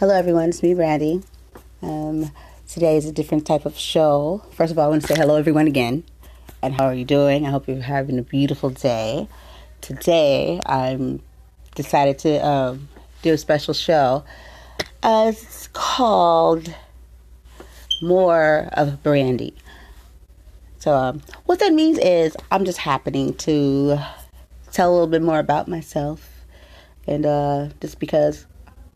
Hello, everyone. It's me, Brandy. Um, today is a different type of show. First of all, I want to say hello, everyone, again. And how are you doing? I hope you're having a beautiful day. Today, I'm decided to um, do a special show. Uh, it's called More of Brandy. So, um, what that means is I'm just happening to tell a little bit more about myself, and uh, just because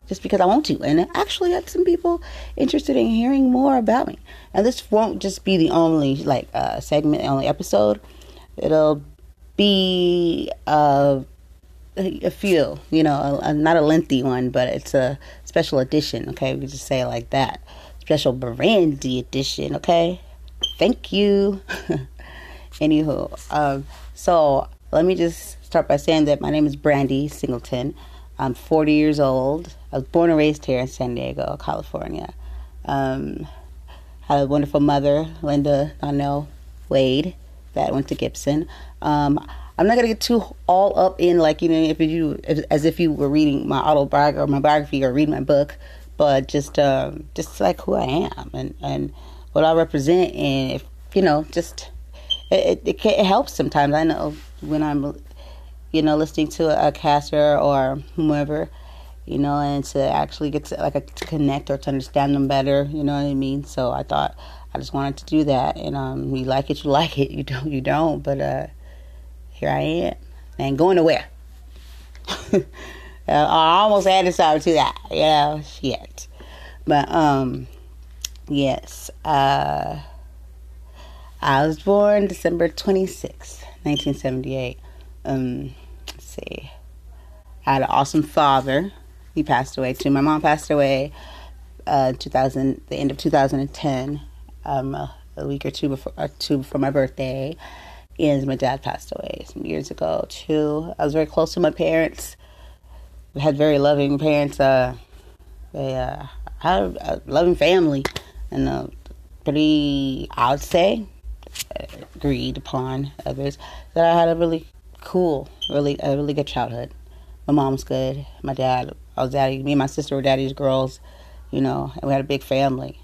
just because I want to. And actually, had some people interested in hearing more about me. And this won't just be the only like uh, segment, only episode. It'll be uh, a few, you know, a, a, not a lengthy one, but it's a special edition. Okay, we just say it like that. Special Brandy edition. Okay, thank you. Anywho, um, so let me just start by saying that my name is Brandy Singleton. I'm 40 years old. I was born and raised here in San Diego, California. Um, had a wonderful mother, Linda Donnell Wade, that went to Gibson. Um, I'm not gonna get too all up in like you know if you as if you were reading my autobiography or my biography or reading my book, but just um, just like who I am and and what I represent and if you know just it, it, it helps sometimes. I know when I'm you know listening to a caster or whomever you know, and to actually get to like a, to connect or to understand them better, you know what I mean? So I thought I just wanted to do that, and um, you like it, you like it, you don't, you don't, but uh, here I am, and going nowhere. uh, I almost added something to that, you know, shit. But um, yes, uh, I was born December twenty sixth, nineteen seventy eight. Um, let's see. I had an awesome father he passed away too. My mom passed away uh, 2000, the end of 2010, um, a, a, week or two before, or two before my birthday. And my dad passed away some years ago too. I was very close to my parents. I had very loving parents. Uh, they uh, had a loving family, and uh, pretty, I would say, agreed upon others that I had a really cool, really a really good childhood. My mom's good. My dad I was daddy. Me and my sister were daddy's girls, you know, and we had a big family.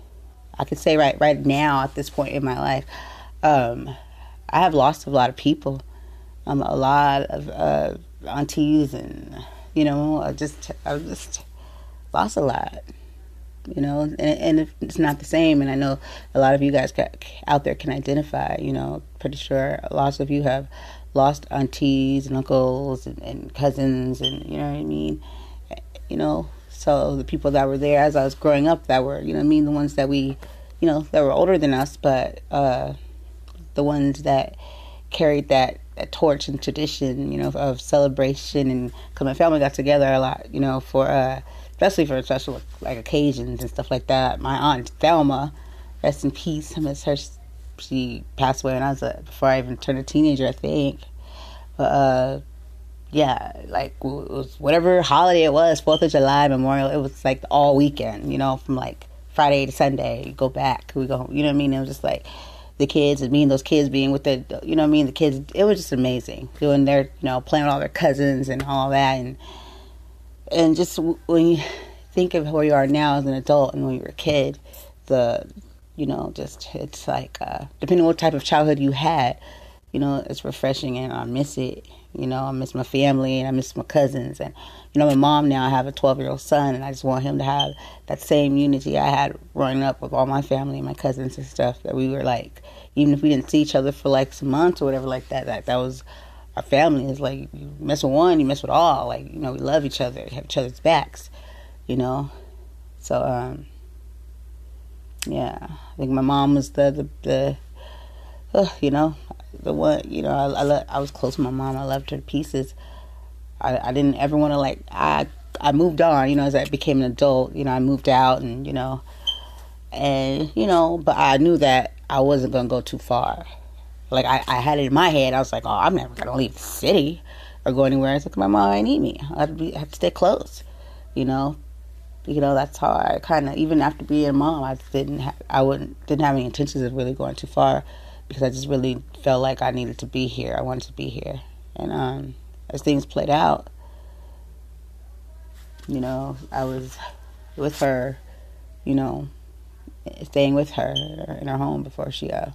I could say right right now at this point in my life, um, I have lost a lot of people, um, a lot of uh, aunties, and you know, I just I just lost a lot. You know, and, and it's not the same. And I know a lot of you guys out there can identify. You know, pretty sure lots of you have lost aunties and uncles and, and cousins, and you know what I mean you know. So the people that were there as I was growing up that were, you know, I mean, the ones that we, you know, that were older than us, but uh, the ones that carried that, that torch and tradition, you know, of celebration and because my family got together a lot, you know, for uh, especially for special like occasions and stuff like that. My aunt Thelma, rest in peace, I miss her. She passed away when I was a, before I even turned a teenager, I think. But uh, yeah, like whatever holiday it was, Fourth of July, Memorial. It was like all weekend, you know, from like Friday to Sunday. You go back, we go, you know what I mean? It was just like the kids and me and those kids being with the, you know what I mean? The kids, it was just amazing doing their, you know, playing with all their cousins and all that, and and just when you think of where you are now as an adult and when you were a kid, the, you know, just it's like uh, depending on what type of childhood you had, you know, it's refreshing and I miss it you know, I miss my family and I miss my cousins. And, you know, my mom now, I have a 12 year old son, and I just want him to have that same unity I had growing up with all my family and my cousins and stuff. That we were like, even if we didn't see each other for like some months or whatever like that, that, that was our family. It's like, you mess with one, you mess with all. Like, you know, we love each other, have each other's backs, you know? So, um, yeah, I think my mom was the, the, the uh, you know, the one you know I I, I was close to my mom. I loved her to pieces. I I didn't ever want to like I I moved on. You know, as I became an adult, you know, I moved out and you know, and you know, but I knew that I wasn't gonna go too far. Like I, I had it in my head. I was like, oh, I'm never gonna leave the city or go anywhere. I said, my mom ain't need me. I have to, be, I have to stay close. You know, you know that's how I kind of even after being a mom, I didn't have, I wouldn't didn't have any intentions of really going too far because I just really felt like I needed to be here. I wanted to be here. And um, as things played out, you know, I was with her, you know, staying with her in her home before she uh,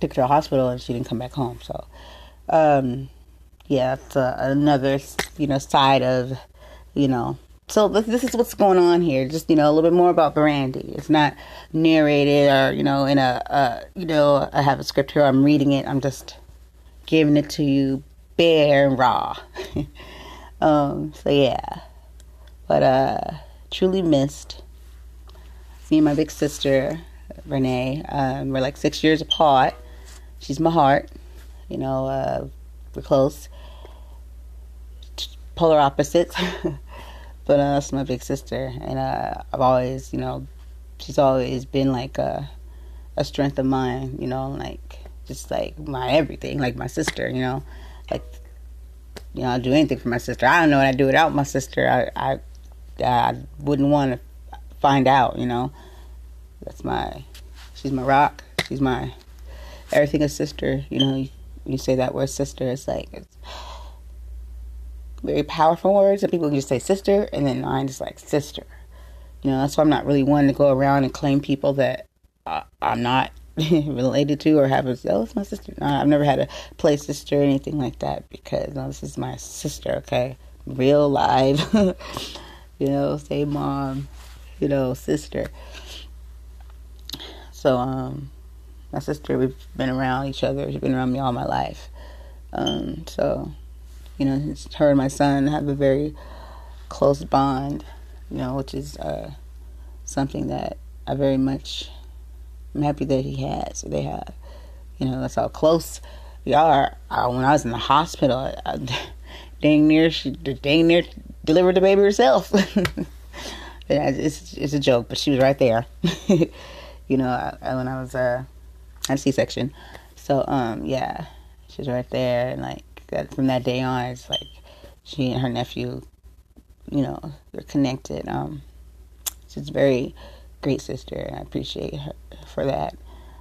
took her to the hospital and she didn't come back home. So, um, yeah, it's uh, another, you know, side of, you know, so this, this is what's going on here. Just you know a little bit more about Brandy. It's not narrated or you know in a you know I have a script here. I'm reading it. I'm just giving it to you bare and raw. um, so yeah, but uh, truly missed. Me and my big sister Renee. Um, we're like six years apart. She's my heart. You know, uh, we're close. Polar opposites. But uh, that's my big sister, and uh, I've always, you know, she's always been like a, a strength of mine. You know, like just like my everything, like my sister. You know, like you know, I'll do anything for my sister. I don't know what I'd do without my sister. I I, I wouldn't want to find out. You know, that's my she's my rock. She's my everything a sister. You know, you, you say that word sister, it's like it's very powerful words. and people can just say sister, and then mine is like sister. You know, that's why I'm not really one to go around and claim people that uh, I'm not related to or have a, oh, it's my sister. No, I've never had a play sister or anything like that because no, this is my sister, okay? Real live, you know, say mom, you know, sister. So, um, my sister, we've been around each other. She's been around me all my life. Um, so, you know, her and my son have a very close bond, you know, which is uh, something that I very much am happy that he has, they have. You know, that's how close we are. Uh, when I was in the hospital, I, I, dang near, she dang near delivered the baby herself. it's, it's a joke, but she was right there. you know, I, when I was uh, at C-section. So, um, yeah, she was right there, and like, that from that day on, it's like she and her nephew, you know, they're connected. Um, she's a very great sister, and I appreciate her for that.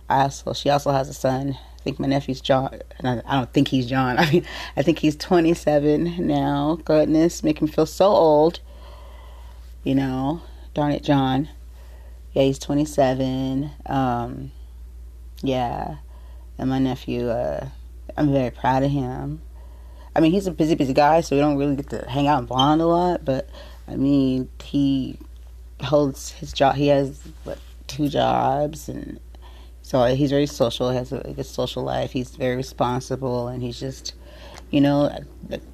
I also, she also has a son. I think my nephew's John. I don't think he's John. I mean, I think he's 27 now. Goodness, make him feel so old. You know, darn it, John. Yeah, he's 27. Um, yeah, and my nephew. Uh, I'm very proud of him. I mean, he's a busy, busy guy, so we don't really get to hang out and bond a lot. But I mean, he holds his job. He has what two jobs, and so he's very social. He has a good social life. He's very responsible, and he's just, you know,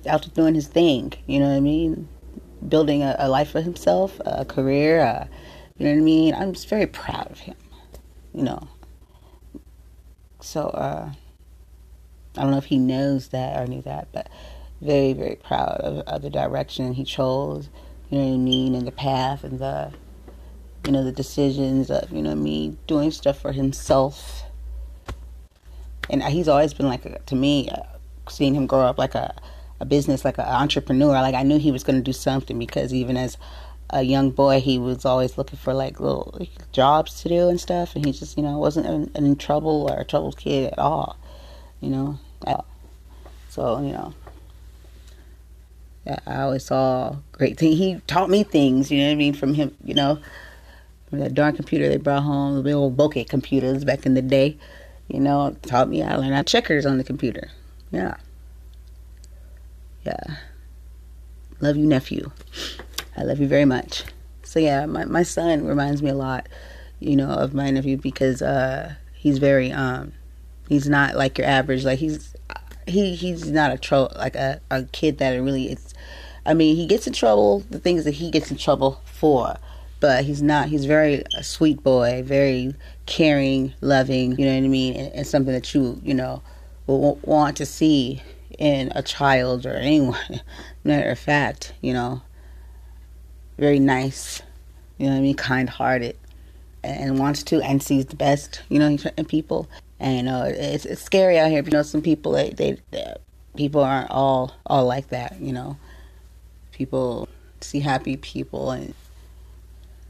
out doing his thing. You know what I mean? Building a, a life for himself, a career. Uh, you know what I mean? I'm just very proud of him. You know. So. uh I don't know if he knows that or knew that, but very, very proud of, of the direction he chose, you know what I mean, and the path and the, you know, the decisions of, you know me doing stuff for himself. And he's always been like, a, to me, uh, seeing him grow up like a, a business, like an entrepreneur, like I knew he was going to do something because even as a young boy, he was always looking for like little like, jobs to do and stuff. And he just, you know, wasn't in, in trouble or a troubled kid at all you know. So, you know, I always saw great things. He taught me things, you know what I mean, from him, you know, from that darn computer they brought home, the old bokeh computers back in the day, you know, taught me how to learn how checkers on the computer. Yeah. Yeah. Love you, nephew. I love you very much. So yeah, my, my son reminds me a lot, you know, of my nephew because uh, he's very um, He's not like your average. Like he's he he's not a tro like a, a kid that really it's. I mean, he gets in trouble. The things that he gets in trouble for, but he's not. He's very a sweet boy, very caring, loving. You know what I mean? And, and something that you you know will want to see in a child or anyone. Matter of fact, you know, very nice. You know what I mean? Kind hearted and wants to and sees the best, you know, in people. And you know, it's it's scary out here. You know, some people they, they, they people aren't all all like that. You know, people see happy people and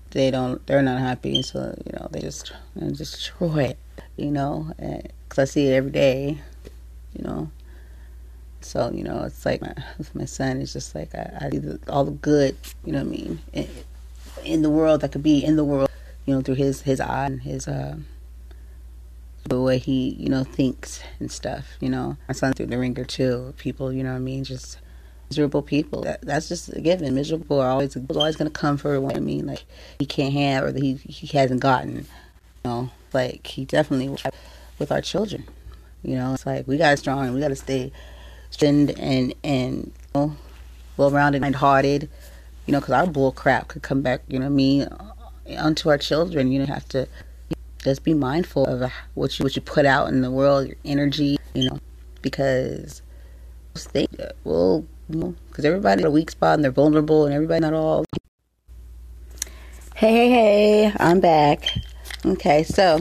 they don't they're not happy, so you know they just they destroy it. You know, because I see it every day. You know. So you know, it's like my my son is just like I, I do all the good, you know what I mean, in the world that could be in the world, you know, through his his eye and his uh, the way he you know thinks and stuff. You know, my son's through the ringer too. People, you know, what I mean, just miserable people. That, that's just a given. Miserable are always always going to come for what I mean, like he can't have or that he he hasn't gotten. You know, like he definitely with our children. You know, it's like we got to strong. We got to stay strong and and you know, well rounded and hearted. You know, because our bull crap could come back. You know, me onto our children. You know, have to just be mindful of what you what you put out in the world, your energy. You know, because they will because you know, everybody's a weak spot and they're vulnerable and everybody not all. Hey, hey, hey! I'm back. Okay, so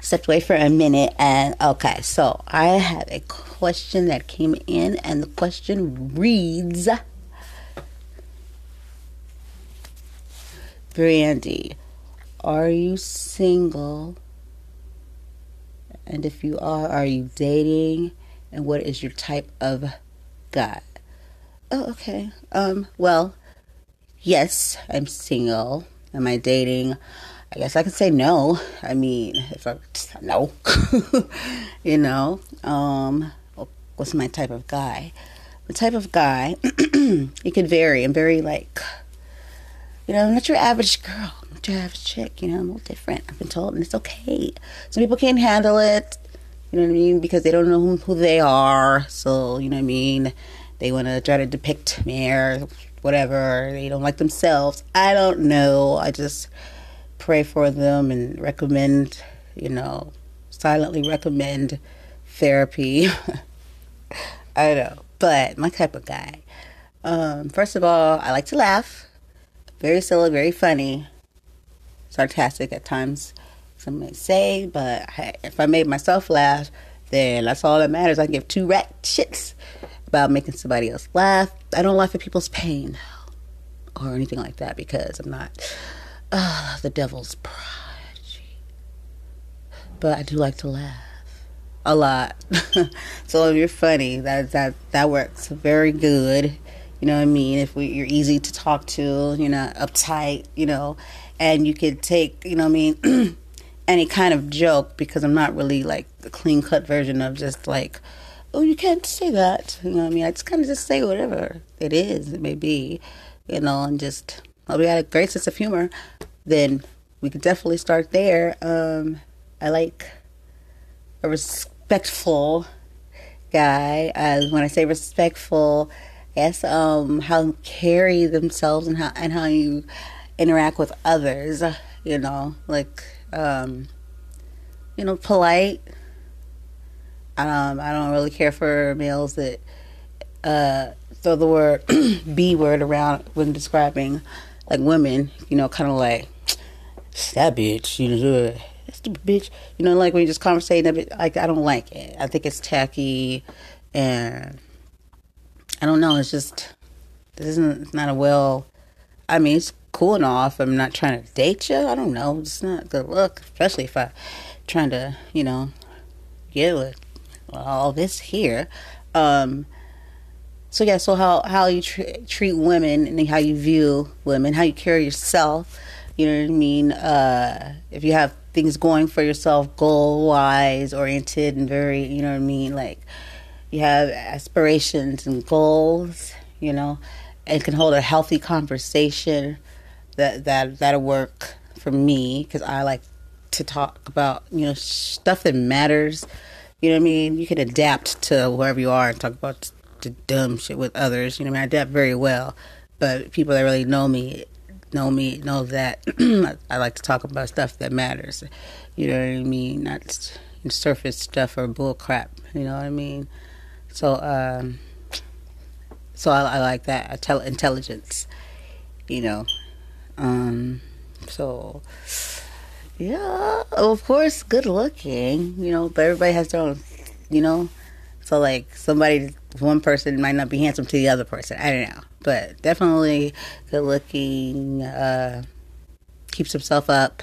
stepped away for a minute and okay, so I have a question that came in and the question reads Brandy, are you single? And if you are, are you dating? And what is your type of guy? Oh, okay. Um, well, yes, I'm single. Am I dating? I guess I could say no. I mean, if I no, you know, um, what's my type of guy? The type of guy, it could vary. I'm very like, you know, I'm not your average girl, Average chick. You know, I'm a little different. I've been told, and it's okay. Some people can't handle it. You know what I mean? Because they don't know who, who they are. So you know what I mean they want to try to depict me or whatever. They don't like themselves. I don't know. I just pray for them and recommend, you know, silently recommend therapy. I don't know, but my type of guy. Um, first of all, I like to laugh. Very silly, very funny, sarcastic at times. Some may say, but if I made myself laugh, then that's all that matters. I give two rat shits about making somebody else laugh. I don't laugh at people's pain or anything like that because I'm not uh, the devil's prodigy. But I do like to laugh a lot. so if you're funny, that that that works very good. You know what I mean? If we, you're easy to talk to, you're not uptight, you know, and you could take, you know I mean, any kind of joke because I'm not really like the clean cut version of just like oh, you can't say that. You know I mean? I just kind of just say whatever it is, it may be, you know, and just, well, we had a great sense of humor, then we could definitely start there. Um, I like a respectful guy. Uh, when I say respectful, yes, um, how carry themselves and how and how you interact with others. You know, like um, you know, polite um, I don't really care for males that uh, throw the word B word around when describing like women. You know, kind of like that bitch. You know, stupid bitch. You know, like when you're just conversating a bit. Like I don't like it. I think it's tacky, and I don't know. It's just this isn't. It's not a well. I mean, it's cool and off. I'm not trying to date you. I don't know. It's not good look, especially if I'm trying to, you know, get with all this here. Um, so yeah, so how how you tr- treat women and how you view women, how you carry yourself. You know what I mean? Uh, if you have things going for yourself, goal wise, oriented, and very, you know what I mean, like you have aspirations and goals, you know, and can hold a healthy conversation. That that that'll work for me because I like to talk about you know stuff that matters you know what I mean? You can adapt to wherever you are and talk about the dumb shit with others. You know what I mean? I adapt very well. But people that really know me know me know that I like to talk about stuff that matters. You know what I mean? Not surface stuff or bull crap. You know what I mean? So, um, so I, I like that. I tell intelligence. You know, um, so yeah, of course, good looking, you know, but everybody has their own, you know. So like somebody, one person might not be handsome to the other person. I don't know, but definitely good looking. Uh, keeps himself up,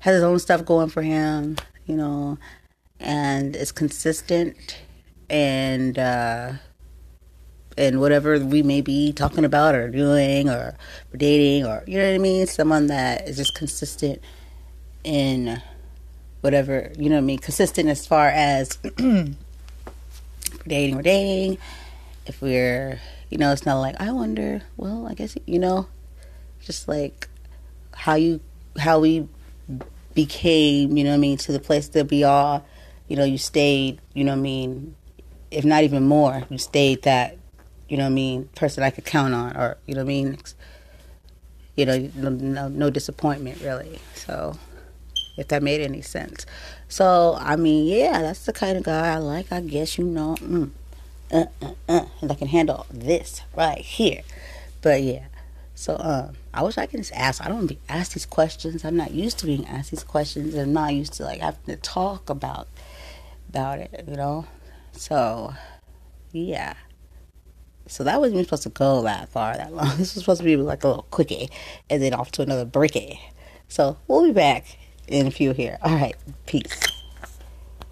has his own stuff going for him, you know, and is consistent and uh, and whatever we may be talking about or doing or dating or you know what I mean. Someone that is just consistent in whatever you know what I mean. Consistent as far as dating, we're dating. If we're you know, it's not like I wonder. Well, I guess you know, just like how you how we became. You know what I mean to the place that we are. You know, you stayed. You know what I mean. If not even more, you stayed that you know what I mean, person I could count on, or you know what I mean, you know, no, no, disappointment really. So, if that made any sense. So, I mean, yeah, that's the kind of guy I like. I guess you know, mm, uh, uh, uh, and I can handle this right here. But yeah, so um, I wish I could just ask. I don't be asked these questions. I'm not used to being asked these questions. I'm not used to like having to talk about about it. You know, so yeah so that wasn't even supposed to go that far that long. This was supposed to be like a little quickie and then off to another breaky. So we'll be back in a few here. All right. Peace.